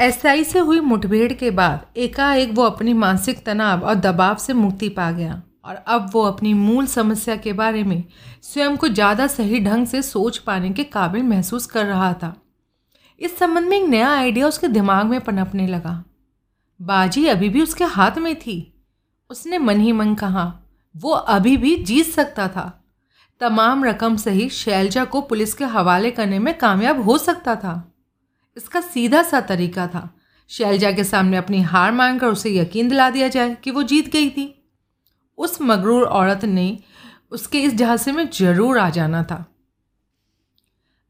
SI से हुई मुठभेड़ के बाद एकाएक वो अपनी मानसिक तनाव और दबाव से मुक्ति पा गया और अब वो अपनी मूल समस्या के बारे में स्वयं को ज़्यादा सही ढंग से सोच पाने के काबिल महसूस कर रहा था। इस संबंध में एक नया आइडिया उसके दिमाग में पनपने लगा। बाजी अभी भी उसके हाथ में थी। उसने मन ही मन कहा, वो अभी भी जीत सकता था। तमाम रकम सही शैलजा को पुलिस के हवाले करने में कामयाब हो सकता था। इसका सीधा सा तरीका था। शैलजा के सामने अपनी हार मांगकर उसे यकीन दिला दिया जाए कि वो जीत गई थी। उस मगरूर औरत ने उसके इस झांसे में ज़रूर आ जाना था।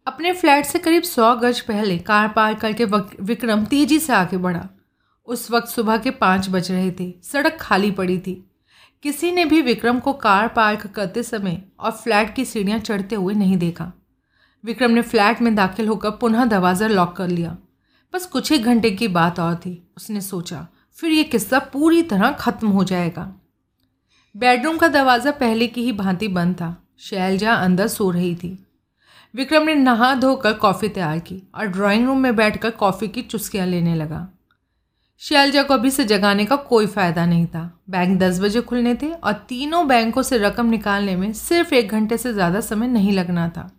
अपने फ्लैट से करीब सौ गज पहले कार पार करके विक्रम तेज़ी से आगे बढ़ा। उस वक्त सुबह के पाँच बज रहे थे। सड़क खाली पड़ी थी। किसी ने भी विक्रम को कार पार्क करते समय और फ्लैट की सीढ़ियाँ चढ़ते हुए नहीं देखा। विक्रम ने फ्लैट में दाखिल होकर पुनः दरवाज़ा लॉक कर लिया। बस कुछ ही घंटे की बात और थी। उसने सोचा, फिर ये किस्सा पूरी तरह ख़त्म हो जाएगा। बेडरूम का दरवाज़ा पहले की ही भांति बंद था। शैलजा अंदर सो रही थी। विक्रम ने नहा धोकर कॉफ़ी तैयार की और ड्राइंग रूम में बैठकर कॉफ़ी की चुस्कियाँ लेने लगा। शैलजा को अभी से जगाने का कोई फ़ायदा नहीं था। बैंक दस बजे खुलने थे और तीनों बैंकों से रकम निकालने में सिर्फ़ एक घंटे से ज़्यादा समय नहीं लगना था।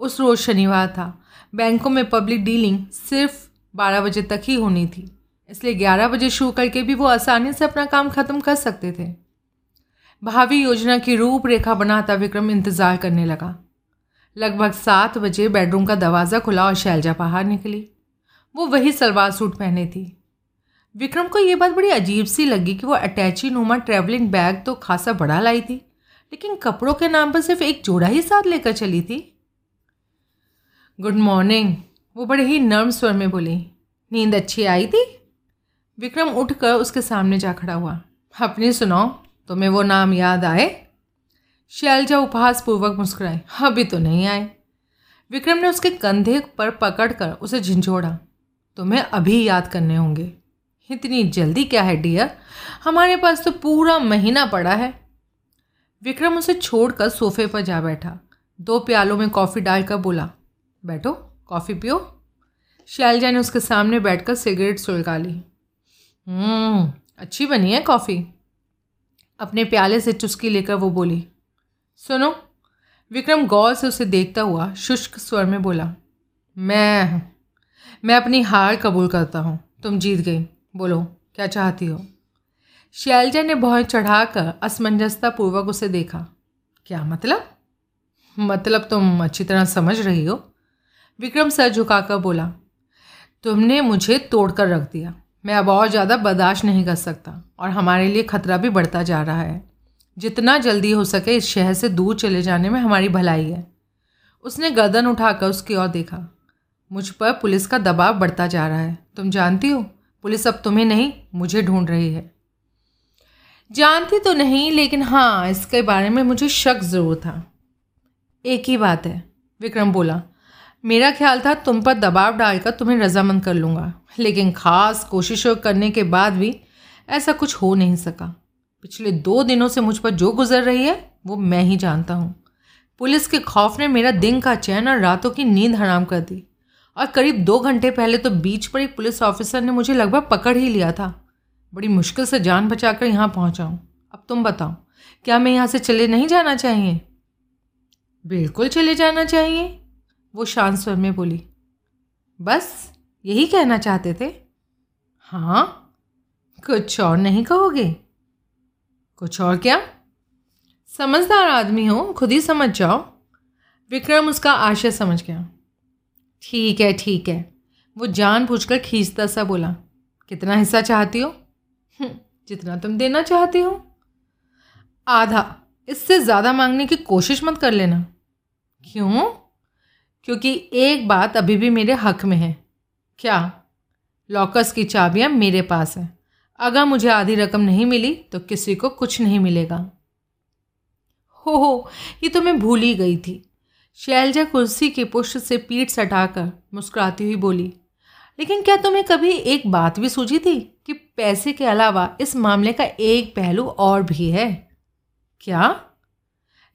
उस रोज़ शनिवार था। बैंकों में पब्लिक डीलिंग सिर्फ़ बारह बजे तक ही होनी थी। इसलिए ग्यारह बजे शुरू करके भी वो आसानी से अपना काम ख़त्म कर सकते थे। भावी योजना की रूपरेखा बनाता विक्रम इंतज़ार करने लगा। लगभग सात बजे बेडरूम का दरवाज़ा खुला और शैलजा बाहर निकली। वो वही सलवार सूट पहने थी। विक्रम को ये बात बड़ी अजीब सी लगी कि वो अटैची नुमा ट्रैवलिंग बैग तो खासा बड़ा लाई थी, लेकिन कपड़ों के नाम पर सिर्फ़ एक जोड़ा ही साथ लेकर चली थी। गुड मॉर्निंग वो बड़े ही नर्म स्वर में बोली, नींद अच्छी आई थी? विक्रम उठकर उसके सामने जा खड़ा हुआ, अपनी सुनाओ, तुम्हें वो नाम याद आए? शैलजा उपहास पूर्वक मुस्कुराए, अभी तो नहीं आए. विक्रम ने उसके कंधे पर पकड़कर उसे झिझोड़ा, तुम्हें अभी याद करने होंगे। इतनी जल्दी क्या है डियर हमारे पास तो पूरा महीना पड़ा है। विक्रम उसे छोड़कर सोफे पर जा बैठा, दो प्यालों में कॉफ़ी डालकर बोला बैठो कॉफ़ी पियो। शैलजा ने उसके सामने बैठकर सिगरेट सुलगा ली। हम्म, अच्छी बनी है कॉफ़ी। अपने प्याले से चुस्की लेकर वो बोली सुनो विक्रम गौर से उसे देखता हुआ शुष्क स्वर में बोला मैं मैं अपनी हार कबूल करता हूँ तुम जीत गई। बोलो क्या चाहती हो? शैलजा ने बहुत चढ़ाकर असमंजसता पूर्वक उसे देखा। क्या मतलब? मतलब तुम अच्छी तरह समझ रही हो? विक्रम सर झुकाकर बोला, तुमने मुझे तोड़कर रख दिया। मैं अब और ज़्यादा बर्दाश्त नहीं कर सकता और हमारे लिए खतरा भी बढ़ता जा रहा है। जितना जल्दी हो सके इस शहर से दूर चले जाने में हमारी भलाई है। उसने गर्दन उठाकर उसकी ओर देखा। मुझ पर पुलिस का दबाव बढ़ता जा रहा है। तुम जानती हो, पुलिस अब तुम्हें नहीं, मुझे ढूंढ रही है। जानती तो नहीं, लेकिन हाँ इसके बारे में मुझे शक ज़रूर था। एक ही बात है, विक्रम बोला। मेरा ख्याल था तुम पर दबाव डालकर तुम्हें रजामंद कर लूँगा। लेकिन ख़ास कोशिशों करने के बाद भी ऐसा कुछ हो नहीं सका। पिछले दो दिनों से मुझ पर जो गुजर रही है, वो मैं ही जानता हूँ। पुलिस के खौफ ने मेरा दिन का चैन और रातों की नींद हराम कर दी। और करीब दो घंटे पहले तो बीच पर एक पुलिस ऑफिसर ने मुझे लगभग पकड़ ही लिया था। बड़ी मुश्किल से जान बचाकर यहाँ पहुँचा हूँ। अब तुम बताओ, क्या मैं यहाँ से चले नहीं जाना चाहिए? बिल्कुल चले जाना चाहिए। वो शांत स्वर में बोली बस यही कहना चाहते थे? हाँ कुछ और नहीं कहोगे? कुछ और क्या? समझदार आदमी हो खुद ही समझ जाओ। विक्रम उसका आशय समझ गया। ठीक है ठीक है। वो जान पूछकर खींचता सा बोला कितना हिस्सा चाहती हो? हम्म, जितना तुम देना चाहती हो। आधा इससे ज़्यादा मांगने की कोशिश मत कर लेना। क्यों? क्योंकि एक बात अभी भी मेरे हक में है। क्या? लॉकर्स की चाबियाँ मेरे पास हैं। अगर मुझे आधी रकम नहीं मिली तो किसी को कुछ नहीं मिलेगा। हो हो, ये तो मैं भूल ही गई थी। शैलजा कुर्सी के पुष्ट से पीठ सटाकर मुस्कुराती हुई बोली, लेकिन क्या तुम्हें कभी एक बात भी सूझी थी कि पैसे के अलावा इस मामले का एक पहलू और भी है? क्या?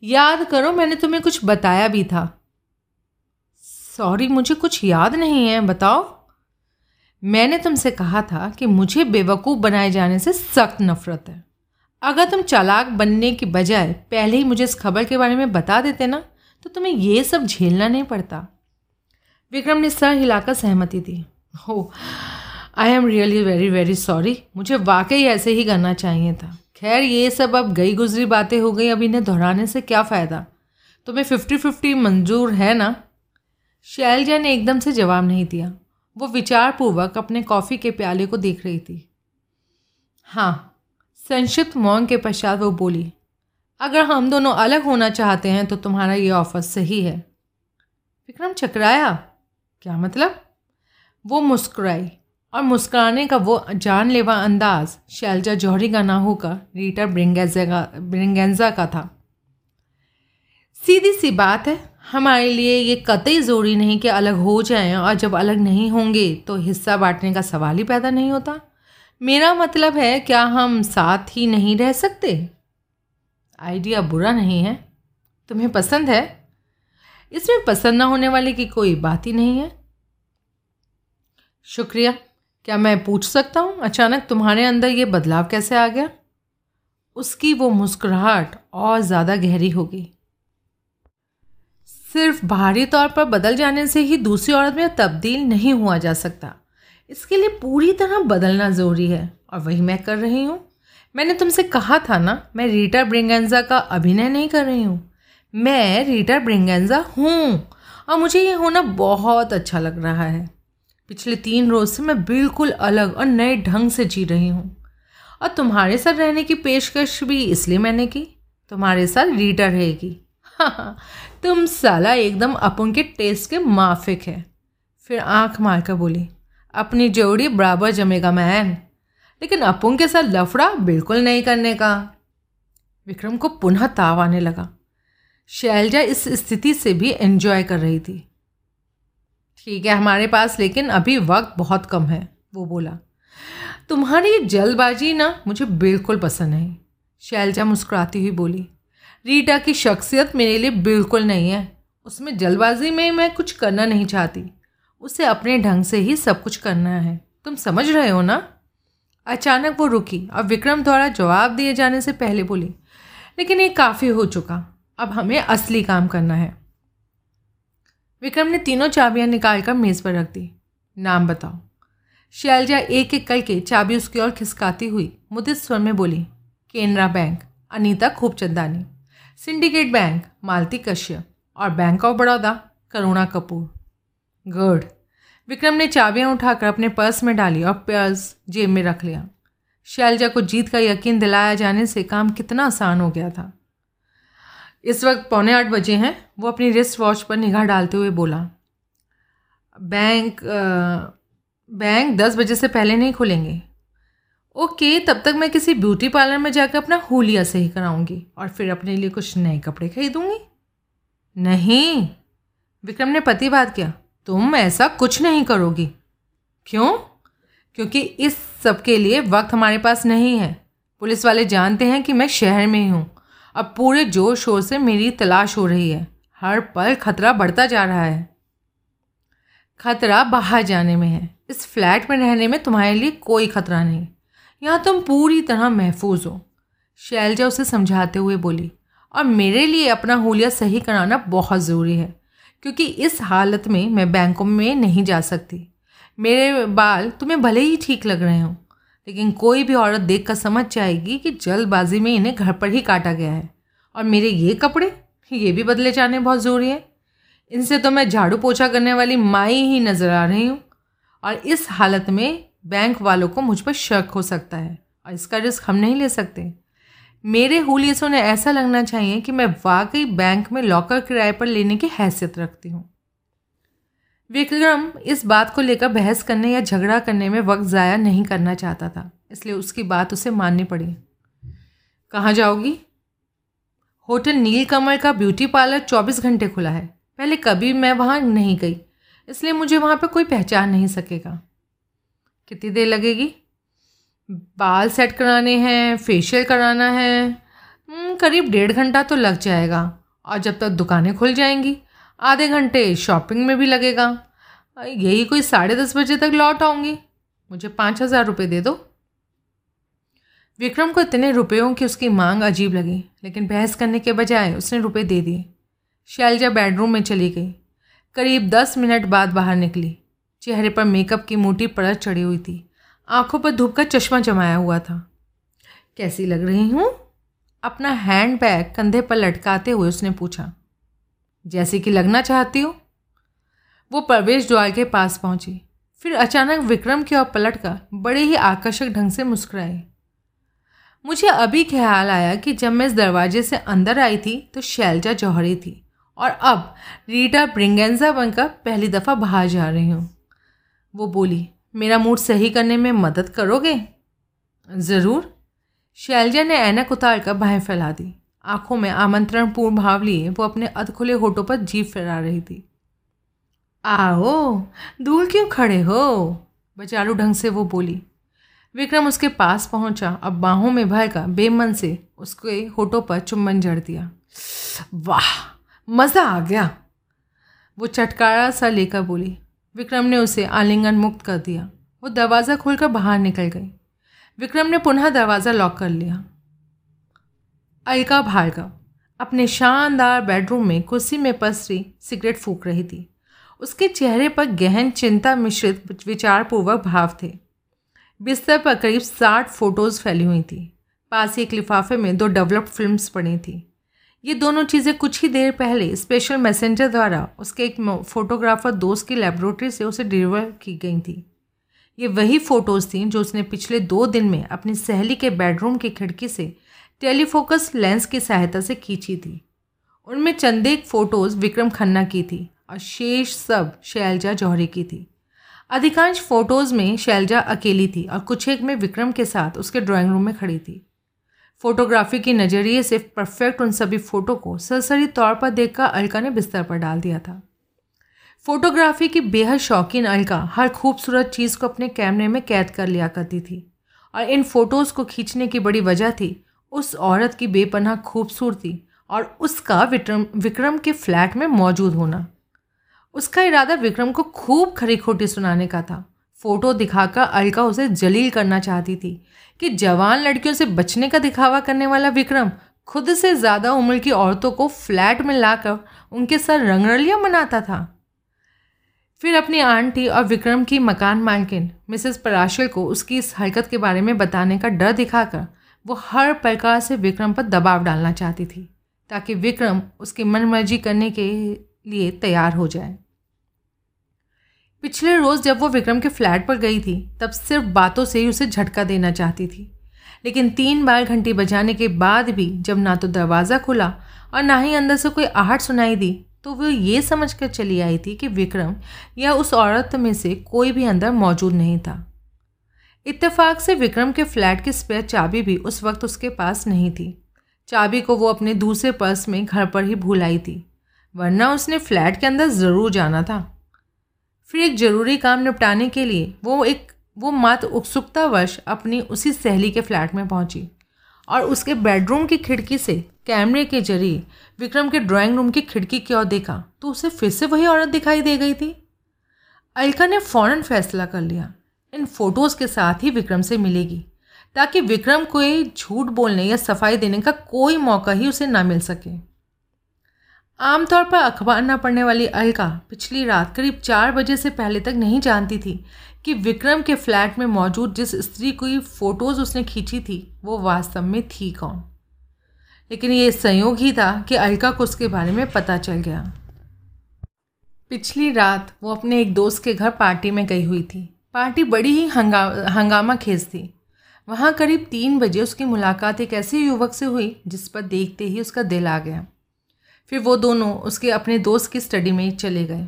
याद करो, मैंने तुम्हें कुछ बताया भी था। सॉरी, मुझे कुछ याद नहीं है, बताओ। मैंने तुमसे कहा था कि मुझे बेवकूफ़ बनाए जाने से सख्त नफरत है। अगर तुम चालाक बनने की बजाय पहले ही मुझे इस खबर के बारे में बता देते ना तो तुम्हें ये सब झेलना नहीं पड़ता। विक्रम ने सर हिलाकर सहमति दी। हो I am really very very sorry मुझे वाकई ऐसे ही करना चाहिए था। खैर, ये सब अब गई गुजरी बातें हो गई, अब इन्हें दोहराने से क्या फ़ायदा? तुम्हें फिफ्टी फिफ्टी मंजूर है ना? शैलजा ने एकदम से जवाब नहीं दिया। वो विचारपूर्वक अपने कॉफ़ी के प्याले को देख रही थी। हाँ संक्षिप्त मौन के पश्चात वो बोली, अगर हम दोनों अलग होना चाहते हैं तो तुम्हारा ये ऑफ़र सही है। विक्रम, चकराया? क्या मतलब? वो मुस्कुराई और मुस्कुराने का वो जानलेवा अंदाज शैलजा जौहरी का ना होकर रीटा ब्रिंगेजा का ब्रिंगेंजा का था। सीधी सी बात है हमारे लिए ये कतई ज़रूरी नहीं कि अलग हो जाएँ और जब अलग नहीं होंगे तो हिस्सा बांटने का सवाल ही पैदा नहीं होता। मेरा मतलब है, क्या हम साथ ही नहीं रह सकते? आइडिया बुरा नहीं है। तुम्हें पसंद है? इसमें पसंद ना होने वाले की कोई बात ही नहीं है। शुक्रिया। क्या मैं पूछ सकता हूँ, अचानक तुम्हारे अंदर ये बदलाव कैसे आ गया? उसकी वो मुस्कुराहट और ज़्यादा गहरी हो गई सिर्फ़ बाहरी तौर पर बदल जाने से ही दूसरी औरत में तब्दील नहीं हुआ जा सकता। इसके लिए पूरी तरह बदलना ज़रूरी है, और वही मैं कर रही हूँ। मैंने तुमसे कहा था ना, मैं रीटा ब्रिंगेंजा का अभिनय नहीं कर रही हूँ। मैं रीटा ब्रिंगेंजा हूँ, और मुझे ये होना बहुत अच्छा लग रहा है। पिछले तीन रोज़ से मैं बिल्कुल अलग और नए ढंग से जी रही हूँ। और तुम्हारे साथ रहने की पेशकश भी इसलिए मैंने की, तुम्हारे साथ रीटा रहेगी। तुम साला एकदम अपन के टेस्ट के माफिक है। फिर आँख मारकर बोली, अपनी जोड़ी बराबर जमेगा, मैन। लेकिन अपुंग के साथ लफड़ा बिल्कुल नहीं करने का। विक्रम को पुनः ताव आने लगा। शैलजा इस स्थिति से भी एंजॉय कर रही थी। ठीक है हमारे पास, लेकिन अभी वक्त बहुत कम है, वो बोला। तुम्हारी जल्दबाजी ना मुझे बिल्कुल पसंद नहीं। शैलजा मुस्कुराती हुई बोली रीटा की शख्सियत मेरे लिए बिल्कुल नहीं है। उसमें जल्दबाजी में मैं कुछ करना नहीं चाहती। उसे अपने ढंग से ही सब कुछ करना है। तुम समझ रहे हो ना? अचानक वो रुकी और विक्रम द्वारा जवाब दिए जाने से पहले बोली, लेकिन ये काफ़ी हो चुका। अब हमें असली काम करना है। विक्रम ने तीनों चाबियाँ निकालकर मेज़ पर रख दी। नाम बताओ। शैलजा एक एक करके चाबी उसकी ओर खिसकाती हुई मुदित स्वर में बोली, Canara bank, Anita Khubchandani. Syndicate bank Malti Kashyap और bank of Baroda Karuna Kapoor good Vikram ने चाबियाँ उठाकर अपने पर्स में डाली और पर्स जेब में रख लिया। शैलजा को जीत का यकीन दिलाया जाने से काम कितना आसान हो गया था। इस वक्त पौने आठ बजे हैं वो अपनी रिस्ट वॉच पर निगाह डालते हुए बोला। बैंक आ, बैंक दस बजे से पहले नहीं खुलेंगे। ओके, तब तक मैं किसी ब्यूटी पार्लर में जाकर अपना होलिया सही कराऊँगी और फिर अपने लिए कुछ नए कपड़े खरीदूँगी। नहीं, विक्रम ने पति बात किया। तुम ऐसा कुछ नहीं करोगी। क्यों? क्योंकि इस सब के लिए वक्त हमारे पास नहीं है। पुलिस वाले जानते हैं कि मैं शहर में ही। हूँ अब पूरे ज़ोर शोर से मेरी तलाश हो रही है। हर पल खतरा बढ़ता जा रहा है। खतरा बाहर जाने में है। इस फ्लैट में रहने में तुम्हारे लिए कोई खतरा नहीं। यहाँ तुम पूरी तरह महफूज हो। शैलजा उसे समझाते हुए बोली, और मेरे लिए अपना होलिया सही कराना बहुत ज़रूरी है, क्योंकि इस हालत में मैं बैंकों में नहीं जा सकती। मेरे बाल तुम्हें भले ही ठीक लग रहे हों, लेकिन कोई भी औरत देख कर समझ जाएगी कि जल्दबाजी में इन्हें घर पर ही काटा गया है। और मेरे ये कपड़े, ये भी बदले जाने बहुत ज़रूरी है। इनसे तो मैं झाड़ू पोछा करने वाली माई ही नज़र आ रही हूँ। और इस हालत में बैंक वालों को मुझ पर शक हो सकता है और इसका रिस्क हम नहीं ले सकते। मेरे हुलियसों ने ऐसा लगना चाहिए कि मैं वाकई बैंक में लॉकर किराए पर लेने की हैसियत रखती हूँ। विक्रम इस बात को लेकर बहस करने या झगड़ा करने में वक्त ज़ाया नहीं करना चाहता था, इसलिए उसकी बात उसे माननी पड़ी। कहाँ जाओगी? होटल नीलकमल का ब्यूटी पार्लर चौबीस घंटे खुला है। पहले कभी मैं वहाँ नहीं गई, इसलिए मुझे वहाँ पर कोई पहचान नहीं सकेगा। कितनी देर लगेगी? बाल सेट कराने हैं फेशियल कराना है। हम्म, करीब डेढ़ घंटा तो लग जाएगा और जब तक दुकानें खुल जाएँगी। आधे घंटे शॉपिंग में भी लगेगा। यही कोई साढ़े दस बजे तक लौट आऊँगी। मुझे पाँच हज़ार रुपये दे दो। विक्रम को इतने रुपयों की उसकी मांग अजीब लगी लेकिन बहस करने के बजाय उसने रुपए दे दिए। शैलजा बेडरूम में चली गई। करीब दस मिनट बाद बाहर निकली। चेहरे पर मेकअप की मोटी परत चढ़ी हुई थी। आँखों पर धूप का चश्मा जमाया हुआ था। कैसी लग रही हूँ? अपना हैंड बैग कंधे पर लटकाते हुए उसने पूछा। जैसे कि लगना चाहती हो। वो प्रवेश द्वार के पास पहुँची। फिर अचानक विक्रम की ओर पलट कर बड़े ही आकर्षक ढंग से मुस्कुराई। मुझे अभी ख्याल आया कि जब मैं इस दरवाजे से अंदर आई थी तो शैलजा जौहरी थी और अब रीटा ब्रिंगेंजा बनकर पहली दफ़ा बाहर जा रही हूँ। वो बोली, मेरा मूड सही करने में मदद करोगे? ज़रूर. शैलजा ने ऐनक उतार कर बाहें फैला दी। आँखों में आमंत्रण पूर्ण भाव लिए, वो अपने अधखुले होठों पर जीप फैला रही थी। आओ, दूर क्यों खड़े हो? बचालू ढंग से वो बोली। विक्रम उसके पास पहुँचा, अब बाहों में भरकर बेमन से उसके होठों पर चुम्बन जड़ दिया। वाह, मज़ा आ गया! वो चटकारा सा लेकर बोली। विक्रम ने उसे आलिंगन मुक्त कर दिया। वो दरवाज़ा खोलकर बाहर निकल गई। विक्रम ने पुनः दरवाज़ा लॉक कर लिया। अलका भार्गव, अपने शानदार बेडरूम में कुर्सी में पसरी सिगरेट फूक रही थी। उसके चेहरे पर गहन चिंता मिश्रित विचारपूर्वक भाव थे। बिस्तर पर करीब साठ फ़ोटोज़ फैली हुई थी। पास ही एक लिफाफे में दो डेवलप्ड फिल्म्स पड़ी थी। ये दोनों चीज़ें कुछ ही देर पहले स्पेशल मैसेंजर द्वारा उसके एक फोटोग्राफर दोस्त की लेबोरेटरी से उसे डिलीवर की गई थी। ये वही फ़ोटोज़ थी जो उसने पिछले दो दिन में अपनी सहेली के बेडरूम की खिड़की से टेलीफोकस लेंस की सहायता से खींची थी। उनमें चंदेक फ़ोटोज़ विक्रम खन्ना की थी और शेष सब शैलजा जौहरी की थी। अधिकांश फ़ोटोज़ में शैलजा अकेली थी और कुछ एक में विक्रम के साथ उसके ड्राइंग रूम में खड़ी थी। फोटोग्राफी के नज़रिए से परफेक्ट उन सभी फ़ोटो को सरसरी तौर पर देखकर अलका ने बिस्तर पर डाल दिया था। फोटोग्राफी की बेहद शौकीन अलका हर खूबसूरत चीज़ को अपने कैमरे में कैद कर लिया करती थी और इन फ़ोटोज़ को खींचने की बड़ी वजह थी, उस औरत की बेपनाह खूबसूरती और उसका विक्रम विक्रम के फ्लैट में मौजूद होना। उसका इरादा विक्रम को खूब खरी खोटी सुनाने का था। फ़ोटो दिखाकर अलका उसे जलील करना चाहती थी कि जवान लड़कियों से बचने का दिखावा करने वाला विक्रम खुद से ज़्यादा उम्र की औरतों को फ्लैट में लाकर उनके साथ रंगरलियाँ मनाता था। फिर अपनी आंटी और विक्रम की मकान मालकिन, मिसेस पराशर को उसकी इस हरकत के बारे में बताने का डर दिखाकर वो हर प्रकार से विक्रम पर दबाव डालना चाहती थी ताकि विक्रम उसकी मनमर्जी करने के लिए तैयार हो जाए। पिछले रोज़ जब वो विक्रम के फ्लैट पर गई थी, तब सिर्फ़ बातों से ही उसे झटका देना चाहती थी। लेकिन तीन बार घंटी बजाने के बाद भी जब ना तो दरवाज़ा खुला और ना ही अंदर से कोई आहट सुनाई दी तो वो ये समझ कर चली आई थी कि विक्रम या उस औरत में से कोई भी अंदर मौजूद नहीं था। इत्तेफाक से विक्रम के फ्लैट की स्पेयर चाबी भी उस वक्त उसके पास नहीं थी। चाबी को वो अपने दूसरे पर्स में घर पर ही भूल आई थी, वरना उसने फ्लैट के अंदर ज़रूर जाना था। फिर एक ज़रूरी काम निपटाने के लिए वो एक, वो मात्र उत्सुकतावश अपनी उसी सहेली के फ्लैट में पहुँची और उसके बेडरूम की खिड़की से कैमरे के ज़रिए विक्रम के ड्राइंग रूम की खिड़की की ओर देखा तो उसे फिर से वही औरत दिखाई दे गई थी। अलका ने फ़ौरन फैसला कर लिया। इन फ़ोटोज़ के साथ ही विक्रम से मिलेगी, ताकि विक्रम को झूठ बोलने या सफ़ाई देने का कोई मौका ही उसे ना मिल सके। आमतौर पर अखबार न पढ़ने वाली अलका पिछली रात करीब चार बजे से पहले तक नहीं जानती थी कि विक्रम के फ्लैट में मौजूद जिस स्त्री की फ़ोटोज़ उसने खींची थी, वो वास्तव में थी कौन? लेकिन ये संयोग ही था कि अलका को उसके बारे में पता चल गया। पिछली रात वो अपने एक दोस्त के घर पार्टी में गई हुई थी। पार्टी बड़ी ही हंगा, हंगामा खेज थी। वहाँ करीब तीन बजे उसकी मुलाकात एक ऐसे युवक से हुई जिस पर देखते ही उसका दिल आ गया। फिर वो दोनों उसके अपने दोस्त की स्टडी में चले गए।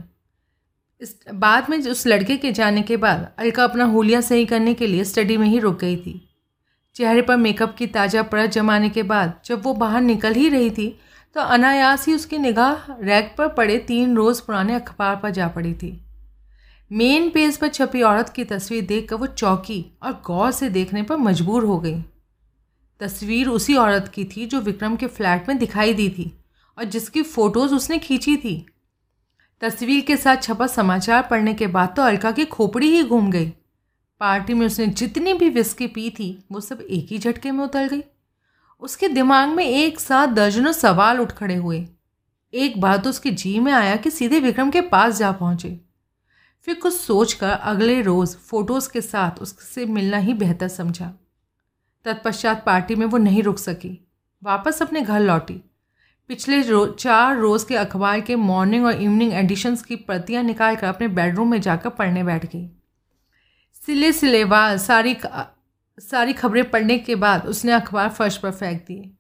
इस, बाद में उस लड़के के जाने के बाद अलका अपना होलिया सही करने के लिए स्टडी में ही रुक गई थी। चेहरे पर मेकअप की ताज़ा परत जमाने के बाद जब वो बाहर निकल ही रही थी तो अनायास ही उसकी निगाह रैक पर पड़े तीन रोज़ पुराने अखबार पर जा पड़ी थी। मेन पेज पर छपी औरत की तस्वीर देखकर वो चौकी और गौर से देखने पर मजबूर हो गई। तस्वीर उसी औरत की थी जो विक्रम के फ्लैट में दिखाई दी थी। और जिसकी फ़ोटोज़ उसने खींची थी। तस्वीर के साथ छपा समाचार पढ़ने के बाद तो अलका की खोपड़ी ही घूम गई। पार्टी में उसने जितनी भी विस्की पी थी, वो सब एक ही झटके में उतर गई। उसके दिमाग में एक साथ दर्जनों सवाल उठ खड़े हुए। एक बार तो उसके जी में आया कि सीधे विक्रम के पास जा पहुँचे। फिर कुछ सोचकर अगले रोज़ फ़ोटोज़ के साथ उससे मिलना ही बेहतर समझा। तत्पश्चात पार्टी में वो नहीं रुक सकी। वापस अपने घर लौटी। पिछले रो, चार रोज़ के अखबार के मॉर्निंग और इवनिंग एडिशंस की प्रतियाँ निकालकर अपने बेडरूम में जाकर पढ़ने बैठ गई। सिले सिले सिलेवाल, सारी सारी खबरें पढ़ने के बाद उसने अखबार फर्श पर फेंक दिए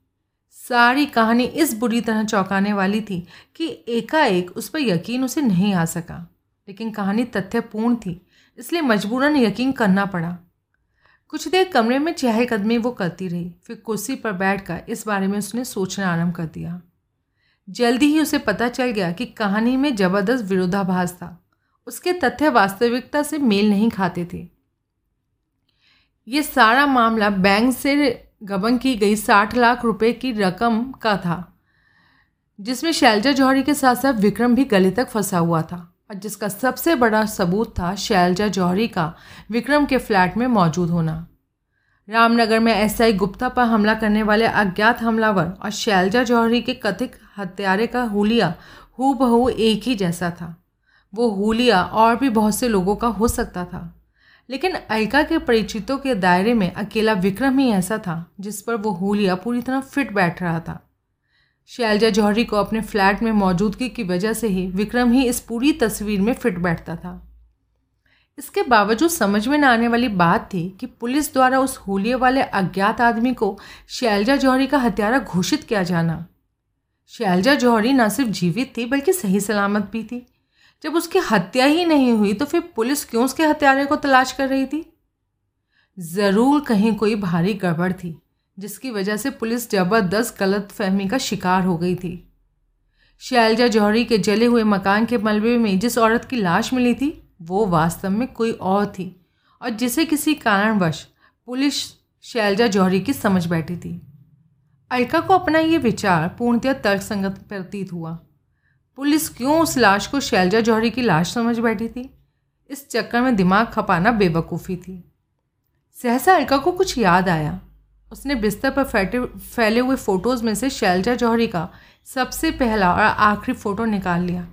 सारी कहानी इस बुरी तरह चौंकाने वाली थी कि एकाएक उस पर यकीन उसे नहीं आ सका। लेकिन कहानी तथ्यपूर्ण थी, इसलिए मजबूरन यकीन करना पड़ा। कुछ देर कमरे में चहलकदमी वो करती रही, फिर कुर्सी पर बैठकर इस बारे में उसने सोचना आरंभ कर दिया। जल्दी ही उसे पता चल गया कि कहानी में ज़बरदस्त विरोधाभास था। उसके तथ्य वास्तविकता से मेल नहीं खाते थे। ये सारा मामला बैंक से गबन की गई साठ लाख रुपए की रकम का था, जिसमें शैलजा जौहरी के साथ साथ विक्रम भी गले तक फंसा हुआ था और जिसका सबसे बड़ा सबूत था शैलजा जौहरी का विक्रम के फ्लैट में मौजूद होना। रामनगर में एसआई गुप्ता पर हमला करने वाले अज्ञात हमलावर और शैलजा जौहरी के कथित हत्यारे का हुलिया हु बहू एक ही जैसा था। वो हुलिया और भी बहुत से लोगों का हो सकता था। लेकिन अलका के परिचितों के दायरे में अकेला विक्रम ही ऐसा था, जिस पर वो हुलिया पूरी तरह फिट बैठ रहा था। शैलजा जौहरी को अपने फ्लैट में मौजूदगी की वजह से ही विक्रम ही इस पूरी तस्वीर में फिट बैठता था। इसके बावजूद समझ में न आने वाली बात थी कि पुलिस द्वारा उस होलिये वाले अज्ञात आदमी को शैलजा जौहरी का हत्यारा घोषित किया जाना। शैलजा जौहरी न सिर्फ़ जीवित थी, बल्कि सही सलामत भी थी। जब उसकी हत्या ही नहीं हुई तो फिर पुलिस क्यों उसके हत्यारे को तलाश कर रही थी? ज़रूर कहीं कोई भारी गड़बड़ थी, जिसकी वजह से पुलिस ज़बरदस्त गलत फहमी का शिकार हो गई थी। शैलजा जौहरी के जले हुए मकान के मलबे में जिस औरत की लाश मिली थी, वो वास्तव में कोई और थी, और जिसे किसी कारणवश पुलिस शैलजा जौहरी की समझ बैठी थी। अलका को अपना ये विचार पूर्णतः तर्कसंगत प्रतीत हुआ। पुलिस क्यों उस लाश को शैलजा जौहरी की लाश समझ बैठी थी? इस चक्कर में दिमाग खपाना बेवकूफ़ी थी। सहसा अलका को कुछ याद आया। उसने बिस्तर पर फैटे, फैले हुए फ़ोटोज़ में से शैलजा जौहरी का सबसे पहला और आखिरी फ़ोटो निकाल लिया।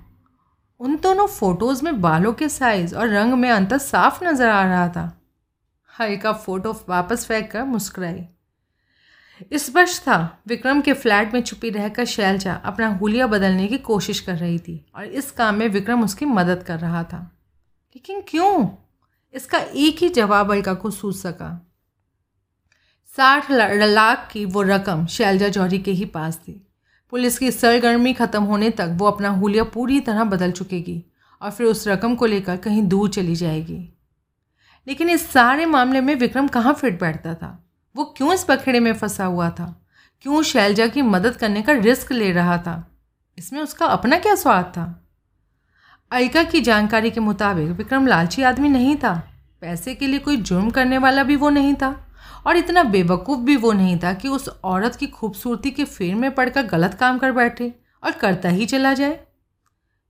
उन दोनों फ़ोटोज़ में बालों के साइज़ और रंग में अंतर साफ़ नज़र आ रहा था। हल्का फ़ोटो वापस फेंक कर मुस्कुराई। स्पष्ट था विक्रम के फ्लैट में छुपी रहकर शैलजा अपना हुलिया बदलने की कोशिश कर रही थी और इस काम में विक्रम उसकी मदद कर रहा था। लेकिन क्यों? इसका एक ही जवाब अलका को सूझ सका। साठ लाख की वो रकम शैलजा जौहरी के ही पास थी। पुलिस की सरगर्मी ख़त्म होने तक वो अपना हुलिया पूरी तरह बदल चुकेगी और फिर उस रकम को लेकर कहीं दूर चली जाएगी। लेकिन इस सारे मामले में विक्रम कहाँ फिट बैठता था? वो क्यों इस पखेड़े में फंसा हुआ था? क्यों शैलजा की मदद करने का रिस्क ले रहा था? इसमें उसका अपना क्या स्वाद था? अलका की जानकारी के मुताबिक विक्रम लालची आदमी नहीं था। पैसे के लिए कोई जुर्म करने वाला भी वो नहीं था। और इतना बेवकूफ़ भी वो नहीं था कि उस औरत की खूबसूरती के फेर में पड़कर गलत काम कर बैठे और करता ही चला जाए।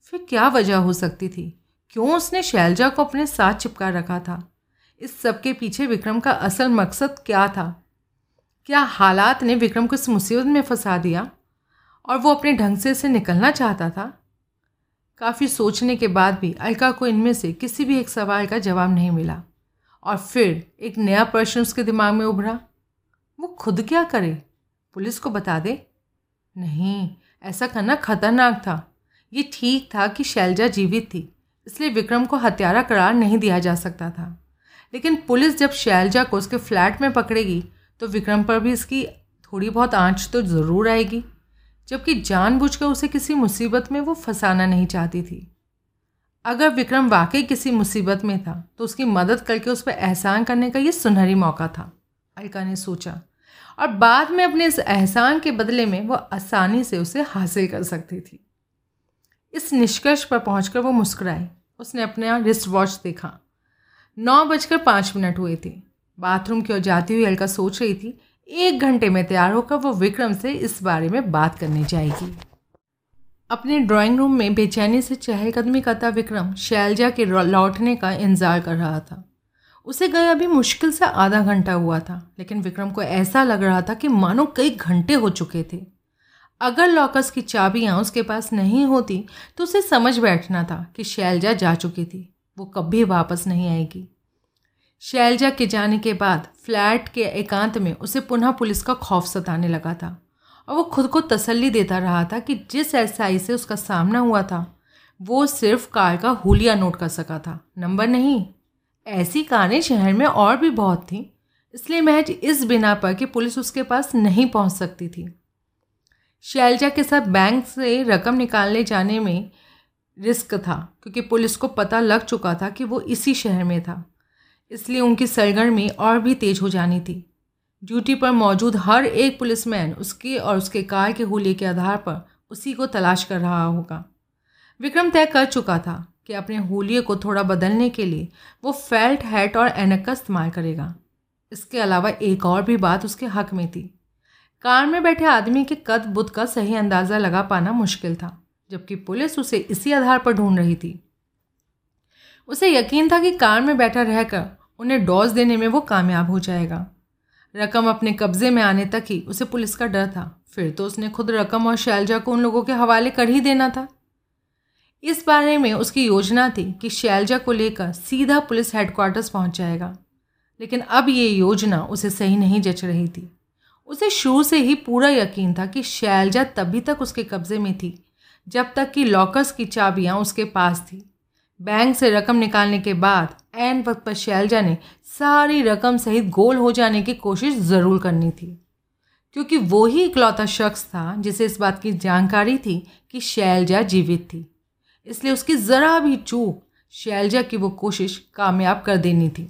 फिर क्या वजह हो सकती थी? क्यों उसने शैलजा को अपने साथ चिपका रखा था? इस सब के पीछे विक्रम का असल मकसद क्या था? क्या हालात ने विक्रम को इस मुसीबत में फंसा दिया और वो अपने ढंग से इसे निकलना चाहता था? काफ़ी सोचने के बाद भी अलका को इनमें से किसी भी एक सवाल का जवाब नहीं मिला और फिर एक नया प्रश्न उसके दिमाग में उभरा। वो खुद क्या करे? पुलिस को बता दे? नहीं, ऐसा करना खतरनाक था। ये ठीक था कि शैलजा जीवित थी, इसलिए विक्रम को हत्यारा करार नहीं दिया जा सकता था। लेकिन पुलिस जब शैलजा को उसके फ्लैट में पकड़ेगी तो विक्रम पर भी इसकी थोड़ी बहुत आँच तो ज़रूर आएगी। जबकि जानबूझकर उसे किसी मुसीबत में वो फंसाना नहीं चाहती थी। अगर विक्रम वाकई किसी मुसीबत में था तो उसकी मदद करके उस पर एहसान करने का ये सुनहरी मौका था अलका ने सोचा। और बाद में अपने इस एहसान के बदले में वो आसानी से उसे हासिल कर सकती थी। इस निष्कर्ष पर पहुंचकर वो मुस्कुराई। उसने अपना रिस्ट वॉच देखा। नौ बजकर पाँच मिनट हुए थे। बाथरूम की ओर जाती हुई अलका सोच रही थी, एक घंटे में तैयार होकर वो विक्रम से इस बारे में बात करने जाएगी। अपने ड्राइंग रूम में बेचैनी से चहलकदमी करता विक्रम शैलजा के लौटने का इंतज़ार कर रहा था। उसे गए अभी मुश्किल से आधा घंटा हुआ था, लेकिन विक्रम को ऐसा लग रहा था कि मानो कई घंटे हो चुके थे। अगर लॉकर्स की चाबियाँ उसके पास नहीं होती तो उसे समझ बैठना था कि शैलजा जा चुकी थी। वो कभी वापस नहीं आएगी। शैलजा के जाने के बाद फ्लैट के एकांत में उसे पुनः पुलिस का खौफ सताने लगा था और वो खुद को तसल्ली देता रहा था कि जिस एसआई से उसका सामना हुआ था, वो सिर्फ़ कार का हुलिया नोट कर सका था। नंबर नहीं, ऐसी कारें शहर में और भी बहुत थीं, इसलिए महज इस बिना पर कि पुलिस उसके पास नहीं पहुँच सकती थी। शैलजा के साथ बैंक से रकम निकालने जाने में रिस्क था, क्योंकि पुलिस को पता लग चुका था कि वो इसी शहर में था। इसलिए उनकी सरगर्मी और भी तेज हो जानी थी। ड्यूटी पर मौजूद हर एक पुलिसमैन उसके और उसके कार के हुलिये के आधार पर उसी को तलाश कर रहा होगा। विक्रम तय कर चुका था कि अपने होलिये को थोड़ा बदलने के लिए वो फेल्ट हैट और एनक का इस्तेमाल करेगा। इसके अलावा एक और भी बात उसके हक में थी। कार में बैठे आदमी के कद बुद्ध का सही अंदाज़ा लगा पाना मुश्किल था। जबकि पुलिस उसे इसी आधार पर ढूंढ रही थी। उसे यकीन था कि कार में बैठा रहकर उन्हें डॉज देने में वो कामयाब हो जाएगा। रकम अपने कब्जे में आने तक ही उसे पुलिस का डर था। फिर तो उसने खुद रकम और शैलजा को उन लोगों के हवाले कर ही देना था। इस बारे में उसकी योजना थी कि शैलजा को लेकर सीधा पुलिस हेडक्वार्टर्स पहुँच जाएगा। लेकिन अब ये योजना उसे सही नहीं जच रही थी। उसे शुरू से ही पूरा यकीन था कि शैलजा तभी तक उसके कब्ज़े में थी जब तक कि लॉकर्स की चाबियाँ उसके पास थी। बैंक से रकम निकालने के बाद एन वक्त पर शैलजा ने सारी रकम सहित गोल हो जाने की कोशिश ज़रूर करनी थी। क्योंकि वो ही इकलौता शख्स था जिसे इस बात की जानकारी थी कि शैलजा जीवित थी। इसलिए उसकी ज़रा भी चूक शैलजा की वो कोशिश कामयाब कर देनी थी।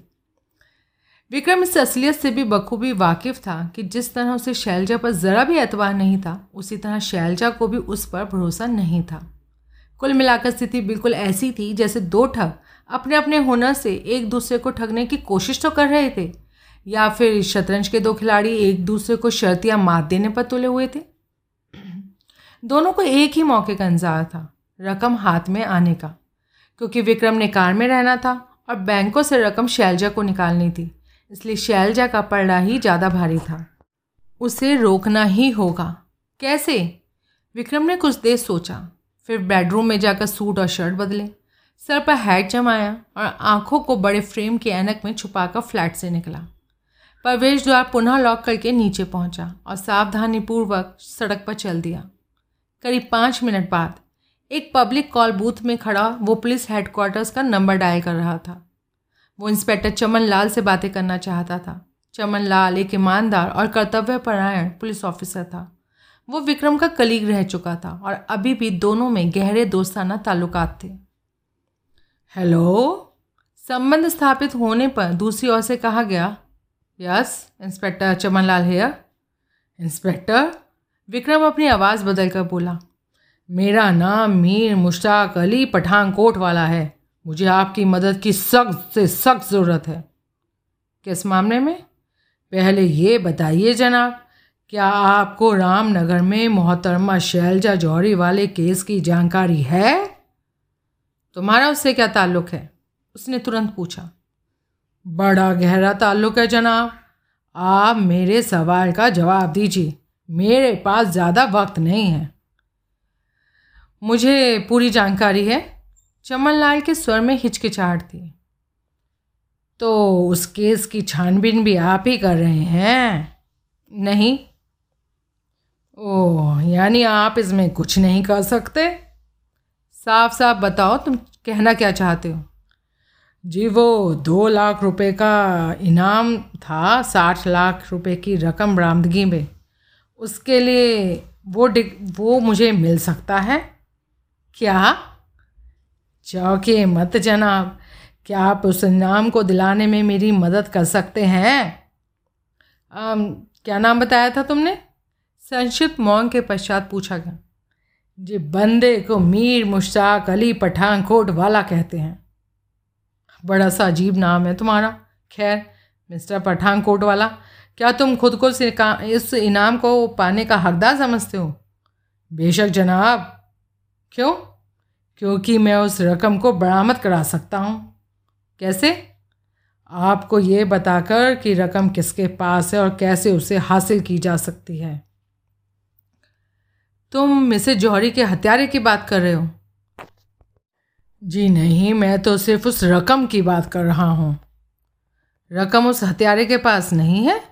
विक्रम इस असलियत से भी बखूबी वाकिफ था कि जिस तरह उसे शैलजा पर ज़रा भी एतवार नहीं था, उसी तरह शैलजा को भी उस पर भरोसा नहीं था। कुल मिलाकर स्थिति बिल्कुल ऐसी थी जैसे दो ठग अपने अपने हुनर से एक दूसरे को ठगने की कोशिश तो कर रहे थे, या फिर शतरंज के दो खिलाड़ी एक दूसरे को शर्तियाँ मात देने पर तुले हुए थे। दोनों को एक ही मौके का इंतज़ार था, रकम हाथ में आने का, क्योंकि विक्रम ने कार में रहना था और बैंकों से रकम शैलजा को निकालनी थी। इसलिए शैलजा का पलड़ा ही ज़्यादा भारी था। उसे रोकना ही होगा। कैसे? विक्रम ने कुछ देर सोचा, फिर बेडरूम में जाकर सूट और शर्ट बदले। सर पर हैट जमाया और आँखों को बड़े फ्रेम के ऐनक में छुपाकर फ्लैट से निकला। प्रवेश द्वार पुनः लॉक करके नीचे पहुँचा और सावधानीपूर्वक सड़क पर चल दिया। करीब पाँच मिनट बाद एक पब्लिक कॉल बूथ में खड़ा वो पुलिस हेडक्वार्टर्स का नंबर डायल कर रहा था। वो इंस्पेक्टर चमन लाल से बातें करना चाहता था। चमन लाल एक ईमानदार और कर्तव्यपरायण पुलिस ऑफिसर था। वो विक्रम का कलीग रह चुका था और अभी भी दोनों में गहरे दोस्ताना ताल्लुकात थे। हेलो? संबंध स्थापित होने पर दूसरी ओर से कहा गया, yes, inspector Chaman Lal here inspector? Vikram अपनी आवाज़ बदल कर बोला, मेरा नाम मीर मुश्ताक अली पठानकोट वाला है। मुझे आपकी मदद की सख्त से सख्त ज़रूरत है। किस मामले में? पहले ये बताइए जनाब, क्या आपको रामनगर में मोहतरमा शैलजा जौहरी वाले केस की जानकारी है? तुम्हारा उससे क्या ताल्लुक है? उसने तुरंत पूछा। बड़ा गहरा ताल्लुक है जनाब। आप मेरे सवाल का जवाब दीजिए। मेरे पास ज़्यादा वक्त नहीं है। मुझे पूरी जानकारी है। चमन लाल के स्वर में हिचकिचाहट थी तो उस केस की छानबीन भी आप ही कर रहे हैं? नहीं। ओह, यानी आप इसमें कुछ नहीं कर सकते? साफ़ साफ़ बताओ, तुम कहना क्या चाहते हो? जी वो दो लाख रुपए का इनाम था, साठ लाख रुपए की रकम बरामदगी में। उसके लिए वो वो मुझे मिल सकता है? क्या? चौके मत जनाब क्या आप उस नाम को दिलाने में मेरी मदद कर सकते हैं? आम, क्या नाम बताया था तुमने? संक्षिप्त मौन के पश्चात पूछा गया। जी बंदे को मीर मुश्ताक अली पठानकोट वाला कहते हैं। बड़ा सा अजीब नाम है तुम्हारा। खैर मिस्टर पठानकोट वाला क्या तुम खुद को इस इनाम को पाने का हकदार समझते हो? बेशक जनाब। क्यों? क्योंकि मैं उस रकम को बरामद करा सकता हूँ। कैसे? आपको ये बताकर कि रकम किसके पास है और कैसे उसे हासिल की जा सकती है। तुम मिसेज जौहरी के हत्यारे की बात कर रहे हो? जी नहीं, मैं तो सिर्फ़ उस रकम की बात कर रहा हूँ। रकम उस हत्यारे के पास नहीं है?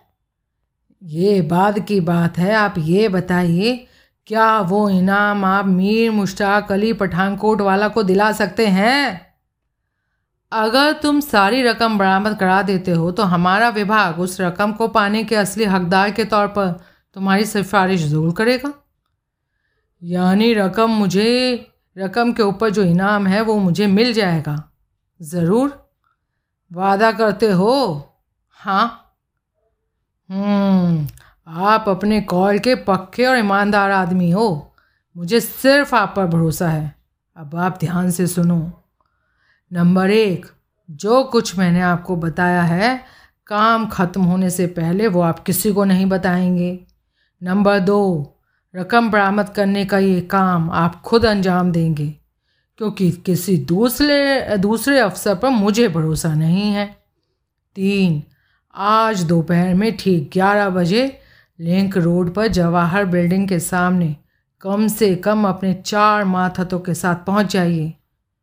ये बाद की बात है, आप ये बताइए क्या वो इनाम आप मीर मुश्ताक अली पठानकोट वाला को दिला सकते हैं? अगर तुम सारी रकम बरामद करा देते हो तो हमारा विभाग उस रकम को पाने के असली हकदार के तौर पर तुम्हारी सिफारिश ज़रूर करेगा। यानी रकम मुझे रकम के ऊपर जो इनाम है वो मुझे मिल जाएगा। ज़रूर। वादा करते हो? हाँ। हम्म, आप अपने कॉल के पक्के और ईमानदार आदमी हो। मुझे सिर्फ़ आप पर भरोसा है। अब आप ध्यान से सुनो। नंबर एक, जो कुछ मैंने आपको बताया है, काम ख़त्म होने से पहले वो आप किसी को नहीं बताएँगे। नंबर दो, रकम बरामद करने का ये काम आप खुद अंजाम देंगे, क्योंकि किसी दूसरे दूसरे अफसर पर मुझे भरोसा नहीं है। तीन, आज दोपहर में ठीक ग्यारह बजे लिंक रोड पर जवाहर बिल्डिंग के सामने कम से कम अपने चार माथतों के साथ पहुँच जाइए।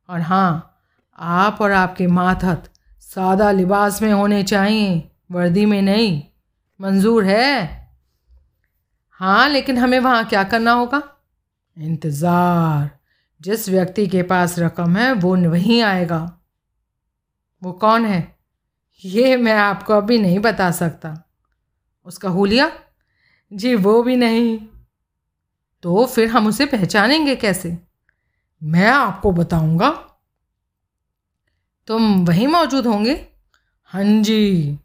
और हाँ आप और आपके माथत सादा लिबास में होने चाहिए, वर्दी में नहीं। मंजूर है? हाँ लेकिन हमें वहाँ क्या करना होगा? इंतज़ार। जिस व्यक्ति के पास रकम है, वो वहीं आएगा। वो कौन है? ये मैं आपको अभी नहीं बता सकता। उसका हुलिया? जी, वो भी नहीं। तो फिर हम उसे पहचानेंगे कैसे? मैं आपको बताऊँगा। तुम वहीं मौजूद होंगे? हाँ जी।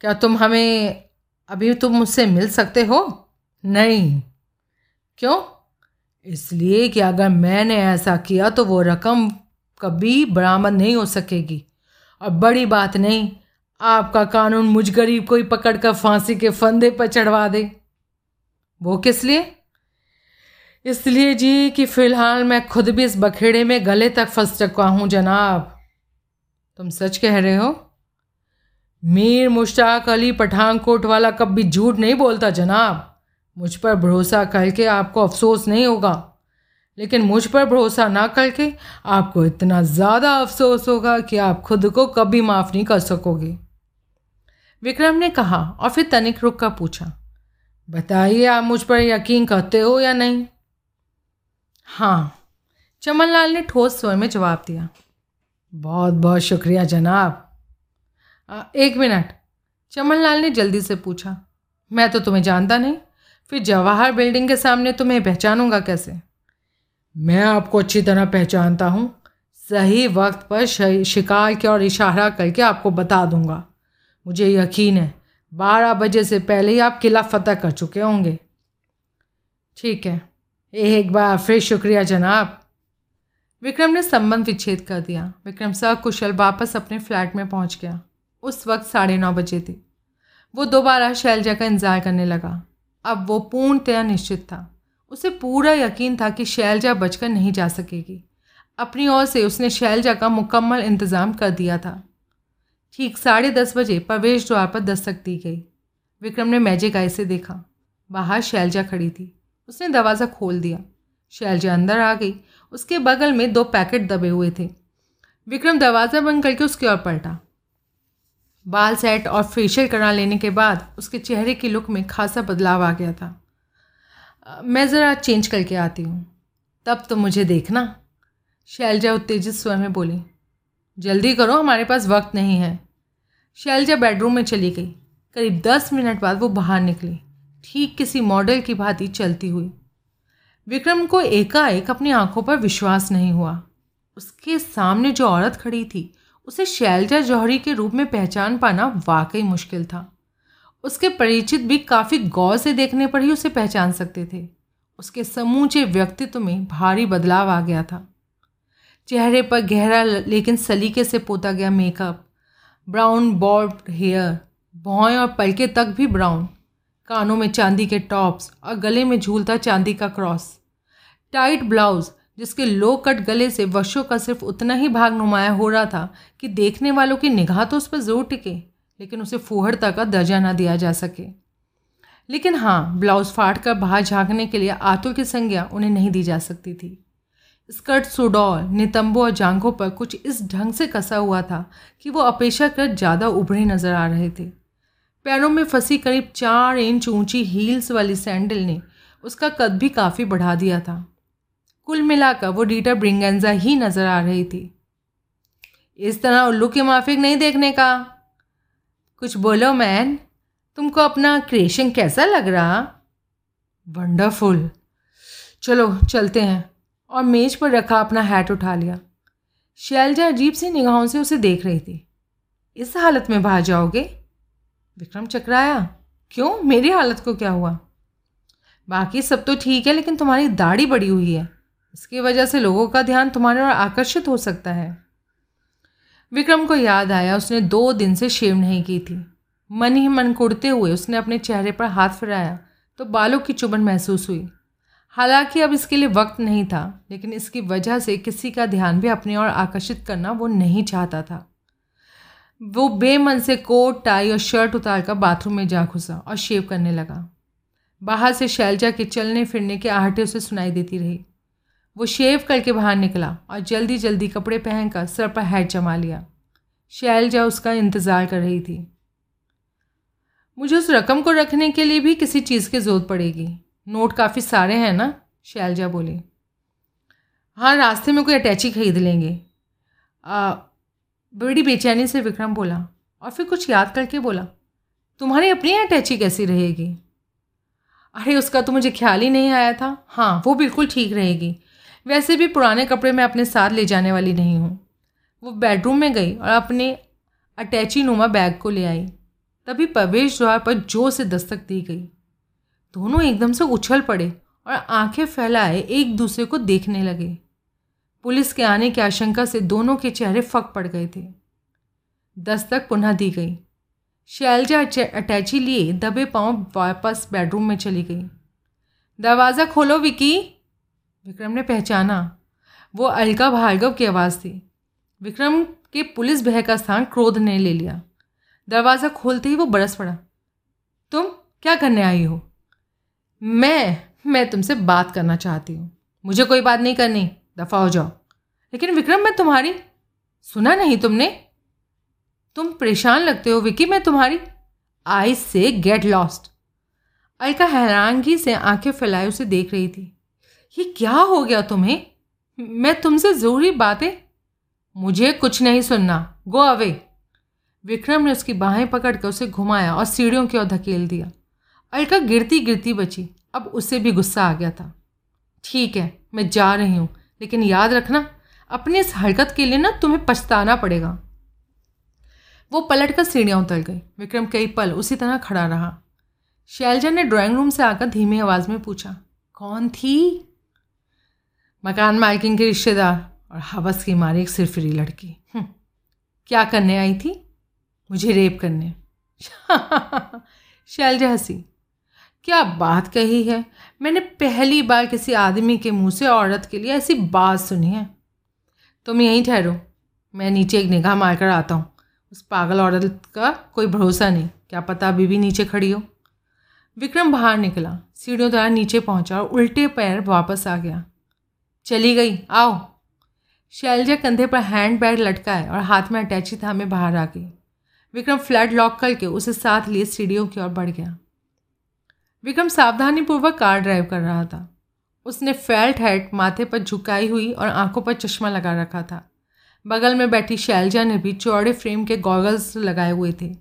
क्या तुम हमें अभी तुम मुझसे मिल सकते हो? नहीं। क्यों? इसलिए कि अगर मैंने ऐसा किया तो वो रकम कभी बरामद नहीं हो सकेगी। और बड़ी बात नहीं आपका कानून मुझ गरीब को ही पकड़ कर फांसी के फंदे पर चढ़वा दे। वो किस लिए? इसलिए जी कि फ़िलहाल मैं खुद भी इस बखेड़े में गले तक फंस चुका हूँ, जनाब। तुम सच कह रहे हो? मीर मुश्ताक अली पठानकोट वाला कभी झूठ नहीं बोलता, जनाब। मुझ पर भरोसा करके आपको अफसोस नहीं होगा। लेकिन मुझ पर भरोसा ना करके आपको इतना ज़्यादा अफसोस होगा कि आप खुद को कभी माफ़ नहीं कर सकोगे। विक्रम ने कहा और फिर तनिक रुक कर पूछा बताइए आप मुझ पर यकीन करते हो या नहीं? हाँ। चमनलाल ने ठोस स्वर में जवाब दिया बहुत बहुत शुक्रिया जनाब। आ, एक मिनट। चमनलाल ने जल्दी से पूछा मैं तो तुम्हें जानता नहीं फिर जवाहर बिल्डिंग के सामने तुम्हें पहचानूँगा कैसे? मैं आपको अच्छी तरह पहचानता हूँ। सही वक्त पर शिकार के और इशारा करके आपको बता दूँगा। मुझे यकीन है, बारह बजे से पहले ही आप किला फतह कर चुके होंगे। ठीक है, एक बार फिर शुक्रिया जनाब। विक्रम ने संबंध विच्छेद कर दिया। विक्रम सकुशल वापस अपने फ्लैट में पहुँच गया। उस वक्त साढ़े नौ बजे थे। वो दोबारा शैलजा का इंतज़ार करने लगा। अब वो पूर्णतया निश्चित था। उसे पूरा यकीन था कि शैलजा बचकर नहीं जा सकेगी। अपनी ओर से उसने शैलजा का मुकम्मल इंतज़ाम कर दिया था। ठीक साढ़े दस बजे प्रवेश द्वार पर दस्तक दी गई। विक्रम ने मैजिक आई से देखा। बाहर शैलजा खड़ी थी। उसने दरवाज़ा खोल दिया। शैलजा अंदर आ गई। उसके बगल में दो पैकेट दबे हुए थे। विक्रम दरवाज़ा बंद करके उसकी ओर पलटा। बाल सेट और फेशियल करा लेने के बाद उसके चेहरे की लुक में खासा बदलाव आ गया था। मैं ज़रा चेंज करके आती हूँ। तब तो मुझे देखना। शैलजा उत्तेजित स्वर में बोली जल्दी करो, हमारे पास वक्त नहीं है। शैलजा बेडरूम में चली गई। करीब दस मिनट बाद वो बाहर निकली। ठीक किसी मॉडल की भांति चलती हुई। विक्रम को एकाएक अपनी आँखों पर विश्वास नहीं हुआ। उसके सामने जो औरत खड़ी थी, उसे शैलजा जौहरी के रूप में पहचान पाना वाकई मुश्किल था। उसके परिचित भी काफ़ी गौर से देखने पर ही उसे पहचान सकते थे। उसके समूचे व्यक्तित्व में भारी बदलाव आ गया था। चेहरे पर गहरा लेकिन सलीके से पोता गया मेकअप ब्राउन बॉर्ड हेयर भौएँ और पलके तक भी ब्राउन कानों में चांदी के टॉप्स और गले में झूलता चांदी का क्रॉस टाइट ब्लाउज जिसके लो कट गले से वर्षों का सिर्फ़ उतना ही भाग नुमाया हो रहा था कि देखने वालों की निगाह तो उस पर ज़ोर टिके, लेकिन उसे फूहड़ता का दर्जा ना दिया जा सके। लेकिन हाँ ब्लाउज फाड़ कर बाहर झाँकने के लिए आतुल की संज्ञा उन्हें नहीं दी जा सकती थी। स्कर्ट सुडौल, नितंबों और जांघों पर कुछ इस ढंग से कसा हुआ था कि वो अपेक्षाकृत ज़्यादा उभरे नज़र आ रहे थे। पैरों में फंसी करीब चार इंच ऊँची हील्स वाली सैंडल ने उसका कद भी काफ़ी बढ़ा दिया था। कुल मिलाकर वो डीटर ब्रिंगेंजा ही नज़र आ रही थी। इस तरह उल्लू के माफिक नहीं देखने का। कुछ बोलो मैन, तुमको अपना क्रिएशन कैसा लग रहा? वंडरफुल। चलो, चलते हैं। और मेज पर रखा अपना हैट उठा लिया। शैलजा अजीब सी निगाहों से उसे देख रही थी। इस हालत में बाहर जाओगे? विक्रम चकराया। क्यों? मेरी हालत को क्या हुआ? बाकी सब तो ठीक है, लेकिन तुम्हारी दाढ़ी बड़ी हुई है। इसकी वजह से लोगों का ध्यान तुम्हारे और आकर्षित हो सकता है। विक्रम को याद आया, उसने दो दिन से शेव नहीं की थी। मन ही मन कुड़ते हुए उसने अपने चेहरे पर हाथ फिराया तो बालों की चुभन महसूस हुई। हालाँकि अब इसके लिए वक्त नहीं था, लेकिन इसकी वजह से किसी का ध्यान भी अपनी ओर आकर्षित करना वो नहीं चाहता था। वो बेमन से कोट, टाई और शर्ट उतार कर बाथरूम में जा घुसा और शेव करने लगा। बाहर से शैलजा के चलने फिरने के आहटे उसे सुनाई देती रही। वो शेव करके बाहर निकला और जल्दी जल्दी कपड़े पहनकर सर पर हैट जमा लिया। शैलजा उसका इंतज़ार कर रही थी। मुझे उस रकम को रखने के लिए भी किसी चीज़ की ज़रूरत पड़ेगी। नोट काफ़ी सारे हैं ना? शैलजा बोली। हाँ रास्ते में कोई अटैची खरीद लेंगे। आ, बड़ी बेचैनी से विक्रम बोला। और फिर कुछ याद करके बोला तुम्हारी अपनी अटैची कैसी रहेगी? अरे उसका तो मुझे ख्याल ही नहीं आया था। हाँ वो बिल्कुल ठीक रहेगी। वैसे भी पुराने कपड़े मैं अपने साथ ले जाने वाली नहीं हूँ। वो बेडरूम में गई और अपने अटैची नुमा बैग को ले आई। तभी प्रवेश द्वार पर ज़ोर से दस्तक दी गई। दोनों एकदम से उछल पड़े और आँखें फैलाए, एक दूसरे को देखने लगे। पुलिस के आने की आशंका से दोनों के चेहरे फक पड़ गए थे। दस्तक पुनः दी गई। शैलजा अटैची लिए दबे पाँव वापस बेडरूम में चली गई। दरवाज़ा खोलो, विकी। विक्रम ने पहचाना। वो अलका भार्गव की आवाज़ थी। विक्रम के पुलिस भय का स्थान क्रोध ने ले लिया। दरवाज़ा खोलते ही वो बरस पड़ा। तुम क्या करने आई हो? मैं मैं तुमसे बात करना चाहती हूँ। मुझे कोई बात नहीं करनी। दफ़ा हो जाओ। लेकिन विक्रम, मैं तुम्हारी, सुना नहीं तुमने? तुम परेशान लगते हो विकी मैं तुम्हारी आई से गेट लॉस्ट अलका हैरानगी से आँखें फैलाए उसे देख रही थी। ये क्या हो गया तुम्हें? मैं तुमसे ज़रूरी बातें, मुझे कुछ नहीं सुनना। गो अवे विक्रम ने उसकी बाहें पकड़कर उसे घुमाया और सीढ़ियों की ओर धकेल दिया। अलका गिरती गिरती बची। अब उसे भी गुस्सा आ गया था। ठीक है मैं जा रही हूँ लेकिन याद रखना अपनी इस हरकत के लिए ना तुम्हें पछताना पड़ेगा। वो पलट कर सीढ़ियाँ उतर गई। विक्रम कई पल उसी तरह खड़ा रहा। शैलजा ने ड्राइंग रूम से आकर धीमी आवाज़ में पूछा कौन थी? मकान मालकिन के रिश्तेदार और हवस की मारी एक सिरफिरी लड़की। हम्म, क्या करने आई थी? मुझे रेप करने। शैलजा हँसी। क्या बात कही है? मैंने पहली बार किसी आदमी के मुँह से औरत के लिए ऐसी बात सुनी है। तुम यहीं ठहरो, मैं नीचे एक निगाह मारकर आता हूँ। उस पागल औरत का कोई भरोसा नहीं, क्या पता अभी भी नीचे खड़ी हो? विक्रम बाहर निकला, सीढ़ियों द्वारा नीचे पहुँचा और उल्टे पैर वापस आ गया। चली गई, आओ। शैलजा कंधे पर हैंड बैग लटकाए और हाथ में अटैची था में बाहर आ गई। विक्रम फ्लैट लॉक करके उसे साथ लिए सीढ़ियों की ओर बढ़ गया। विक्रम सावधानीपूर्वक कार ड्राइव कर रहा था। उसने फेल्ट हेड माथे पर झुकाई हुई और आँखों पर चश्मा लगा रखा था। बगल में बैठी शैलजा ने भी चौड़े फ्रेम के गॉगल्स लगाए हुए थे।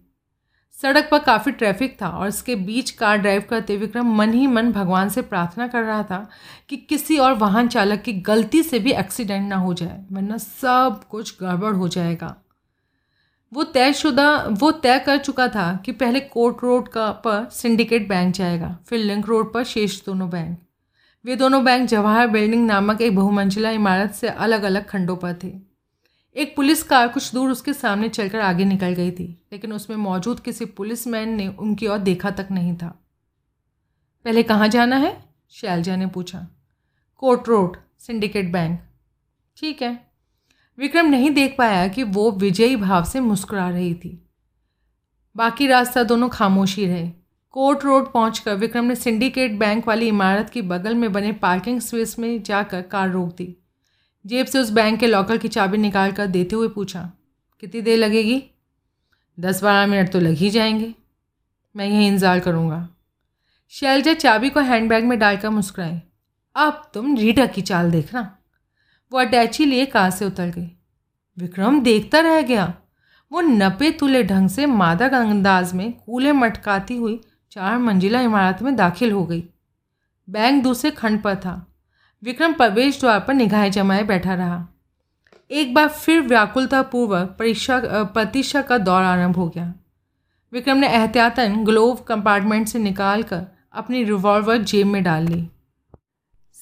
सड़क पर काफ़ी ट्रैफ़िक था और इसके बीच कार ड्राइव करते विक्रम मन ही मन भगवान से प्रार्थना कर रहा था कि किसी और वाहन चालक की गलती से भी एक्सीडेंट ना हो जाए, वरना सब कुछ गड़बड़ हो जाएगा। वो तयशुदा वो तय कर चुका था कि पहले कोर्ट रोड का पर सिंडिकेट बैंक जाएगा, फिर लिंक रोड पर शेष दोनों बैंक वे दोनों बैंक जवाहर बिल्डिंग नामक एक बहुमंजिला इमारत से अलग अलग खंडों पर थे। एक पुलिस कार कुछ दूर उसके सामने चलकर आगे निकल गई थी, लेकिन उसमें मौजूद किसी पुलिसमैन ने उनकी ओर देखा तक नहीं था। पहले कहाँ जाना है? शैलजा ने पूछा। कोर्ट रोड सिंडिकेट बैंक ठीक है। विक्रम नहीं देख पाया कि वो विजयी भाव से मुस्कुरा रही थी। बाकी रास्ता दोनों खामोशी रहे। कोर्ट रोड पहुंचकर विक्रम ने सिंडिकेट बैंक वाली इमारत की बगल में बने पार्किंग स्पेस में जाकर कार रोक दी जेब से उस बैंक के लॉकर की चाबी निकाल कर देते हुए पूछा, कितनी देर लगेगी? दस बारह मिनट तो लग ही जाएँगे। मैं यहीं इंतज़ार करूँगा। शैलजा चाबी को हैंडबैग में डालकर मुस्कुराए, अब तुम रीटा की चाल देखना। वो अटैची लिए कार से उतर गई। विक्रम देखता रह गया। वो नपे तुले ढंग से मादक अंदाज में कूले मटकाती हुई चार मंजिला इमारत में दाखिल हो गई। बैंक दूसरे खंड पर था। विक्रम प्रवेश द्वार पर निगाहें जमाए बैठा रहा। एक बार फिर व्याकुलतापूर्वक परीक्षा प्रतीक्षा का दौर आरंभ हो गया। विक्रम ने एहतियातन ग्लोव कंपार्टमेंट से निकाल कर अपनी रिवॉल्वर जेब में डाल ली।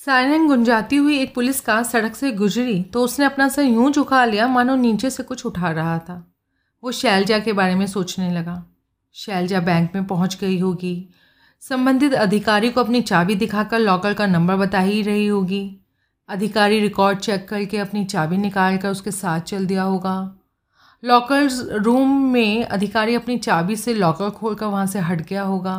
सायरन गुंजाती हुई एक पुलिस कार सड़क से गुजरी तो उसने अपना सर यूँ झुका लिया, मानो नीचे से कुछ उठा रहा था। वो शैलजा के बारे में सोचने लगा। शैलजा बैंक में पहुँच गई होगी। संबंधित अधिकारी को अपनी चाबी दिखाकर लॉकर का नंबर बता ही रही होगी। अधिकारी रिकॉर्ड चेक करके अपनी चाबी निकाल कर उसके साथ चल दिया होगा। लॉकर्स रूम में अधिकारी अपनी चाबी से लॉकर खोल कर वहाँ से हट गया होगा।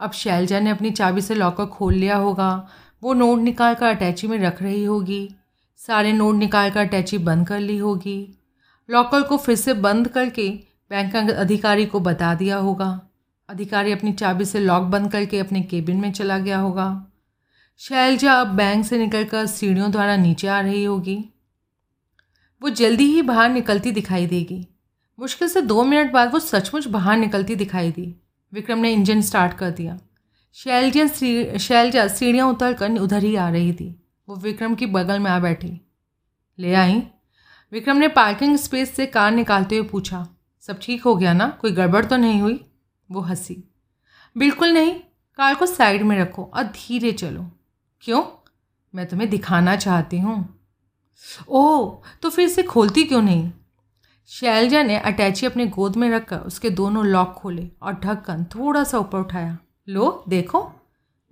अब शैलजा ने अपनी चाबी से लॉकर खोल लिया होगा। वो नोट निकाल कर अटैची में रख रही होगी। सारे नोट निकाल कर अटैची बंद कर ली होगी। लॉकर को फिर से बंद करके बैंक अधिकारी को बता दिया होगा। अधिकारी अपनी चाबी से लॉक बंद करके अपने केबिन में चला गया होगा। शैलजा अब बैंक से निकलकर सीढ़ियों द्वारा नीचे आ रही होगी। वो जल्दी ही बाहर निकलती दिखाई देगी। मुश्किल से दो मिनट बाद वो सचमुच बाहर निकलती दिखाई दी। विक्रम ने इंजन स्टार्ट कर दिया। शैलजा शैलजा सीढ़ियाँ उतर कर उधर ही आ रही थी। वो विक्रम की बगल में आ बैठी। ले आई। विक्रम ने पार्किंग स्पेस से कार निकालते हुए पूछा, सब ठीक हो गया ना? कोई गड़बड़ तो नहीं हुई? वो हँसी। बिल्कुल नहीं। कार को साइड में रखो और धीरे चलो। क्यों? मैं तुम्हें दिखाना चाहती हूँ। ओह तो फिर इसे खोलती क्यों नहीं? शैलजा ने अटैची अपने गोद में रखकर उसके दोनों लॉक खोले और ढक्कन थोड़ा सा ऊपर उठाया। लो, देखो।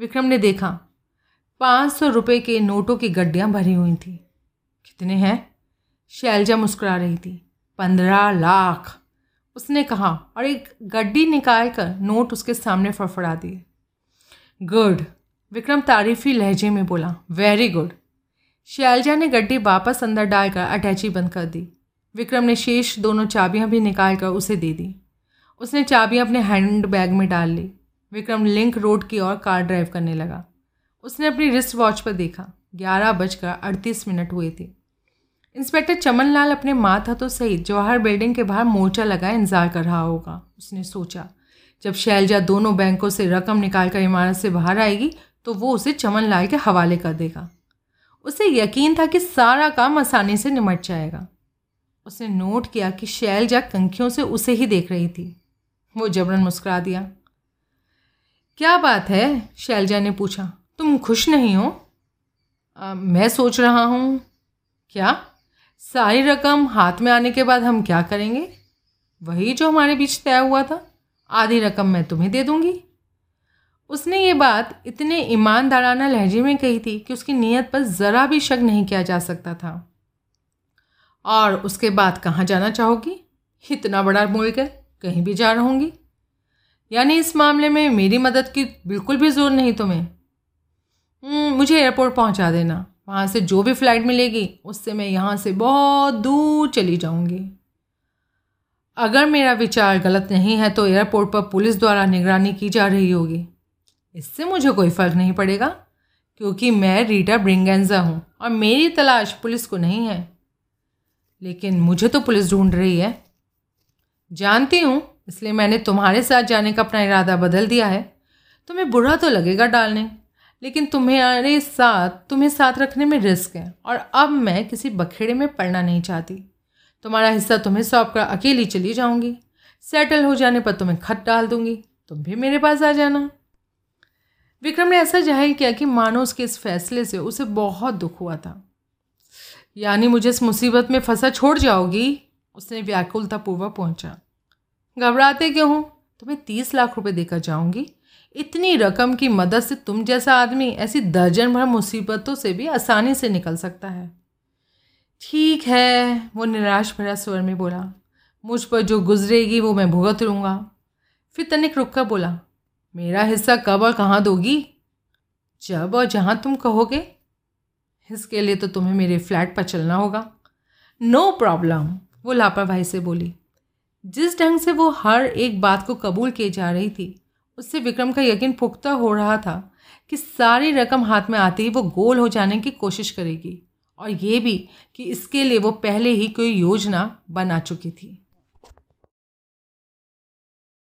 विक्रम ने देखा, पाँच सौ रुपये के नोटों की गड्डियाँ भरी हुई थी। कितने हैं? शैलजा मुस्कुरा रही थी। पंद्रह लाख। उसने कहा, और एक गड्डी निकाल कर नोट उसके सामने फड़फड़ा दिए। गुड। विक्रम तारीफी लहजे में बोला, वेरी गुड। शैलजा ने गड्डी वापस अंदर डालकर अटैची बंद कर दी। विक्रम ने शेष दोनों चाबियाँ भी निकाल कर उसे दे दी। उसने चाबियाँ अपने हैंड बैग में डाल ली। विक्रम लिंक रोड की ओर कार ड्राइव करने लगा। उसने अपनी रिस्ट वॉच पर देखा। ग्यारह बजकर अड़तीस मिनट हुए थे। इंस्पेक्टर चमन लाल अपने माथातों सहित जवाहर बिल्डिंग के बाहर मोर्चा लगाए इंतज़ार कर रहा होगा। उसने सोचा, जब शैलजा दोनों बैंकों से रकम निकाल कर इमारत से बाहर आएगी तो वो उसे चमन लाल के हवाले कर देगा। उसे यकीन था कि सारा काम आसानी से निमट जाएगा। उसने नोट किया कि शैलजा कंखियों से उसे ही देख रही थी। वो जबरन मुस्कुरा दिया। क्या बात है? शैलजा ने पूछा। तुम खुश नहीं हो? आ, मैं सोच रहा हूँ। क्या? सारी रकम हाथ में आने के बाद हम क्या करेंगे? वही जो हमारे बीच तय हुआ था। आधी रकम मैं तुम्हें दे दूँगी। उसने ये बात इतने ईमानदाराना लहजे में कही थी कि उसकी नीयत पर ज़रा भी शक नहीं किया जा सकता था। और उसके बाद कहाँ जाना चाहोगी? इतना बड़ा मुल्क है कहीं भी जा रहूँगी। यानी इस मामले में मेरी मदद की बिल्कुल भी ज़ोर नहीं तुम्हें। हम्म, मुझे एयरपोर्ट पहुँचा देना। वहाँ से जो भी फ़्लाइट मिलेगी उससे मैं यहाँ से बहुत दूर चली जाऊँगी। अगर मेरा विचार गलत नहीं है तो एयरपोर्ट पर पुलिस द्वारा निगरानी की जा रही होगी। इससे मुझे कोई फ़र्क नहीं पड़ेगा क्योंकि मैं रीटा ब्रिंगेंजा हूँ और मेरी तलाश पुलिस को नहीं है। लेकिन मुझे तो पुलिस ढूंढ रही है। जानती हूँ इसलिए मैंने तुम्हारे साथ जाने का अपना इरादा बदल दिया है। तुम्हें बुरा तो लगेगा डालने, लेकिन तुम्हारे साथ, तुम्हें साथ रखने में रिस्क है। और अब मैं किसी बखेड़े में पड़ना नहीं चाहती। तुम्हारा हिस्सा तुम्हें सौंप कर अकेली चली जाऊँगी। सेटल हो जाने पर तुम्हें खत डाल दूँगी। तुम भी मेरे पास आ जाना। विक्रम ने ऐसा ज़ाहिर किया कि मानो उसके इस फैसले से उसे बहुत दुख हुआ था। यानी मुझे इस मुसीबत में फंसा छोड़ जाओगी? उसने व्याकुलतापूर्वक पहुँचा। घबराते क्यों हूँ? तुम्हें तीस लाख रुपए देकर जाऊँगी। इतनी रकम की मदद से तुम जैसा आदमी ऐसी दर्जन भर मुसीबतों से भी आसानी से निकल सकता है। ठीक है, वो निराश भरा स्वर में बोला। मुझ पर जो गुजरेगी वो मैं भुगत लूँगा। फिर तनिक रुक कर बोला, मेरा हिस्सा कब और कहाँ दोगी? जब और जहाँ तुम कहोगे। इसके लिए तो तुम्हें मेरे फ्लैट पर चलना होगा। नो प्रॉब्लम वो लापरवाही से बोली। जिस ढंग से वो हर एक बात को कबूल किए जा रही थी, उससे विक्रम का यकीन पुख्ता हो रहा था कि सारी रकम हाथ में आते ही वो गोल हो जाने की कोशिश करेगी और ये भी कि इसके लिए वो पहले ही कोई योजना बना चुकी थी।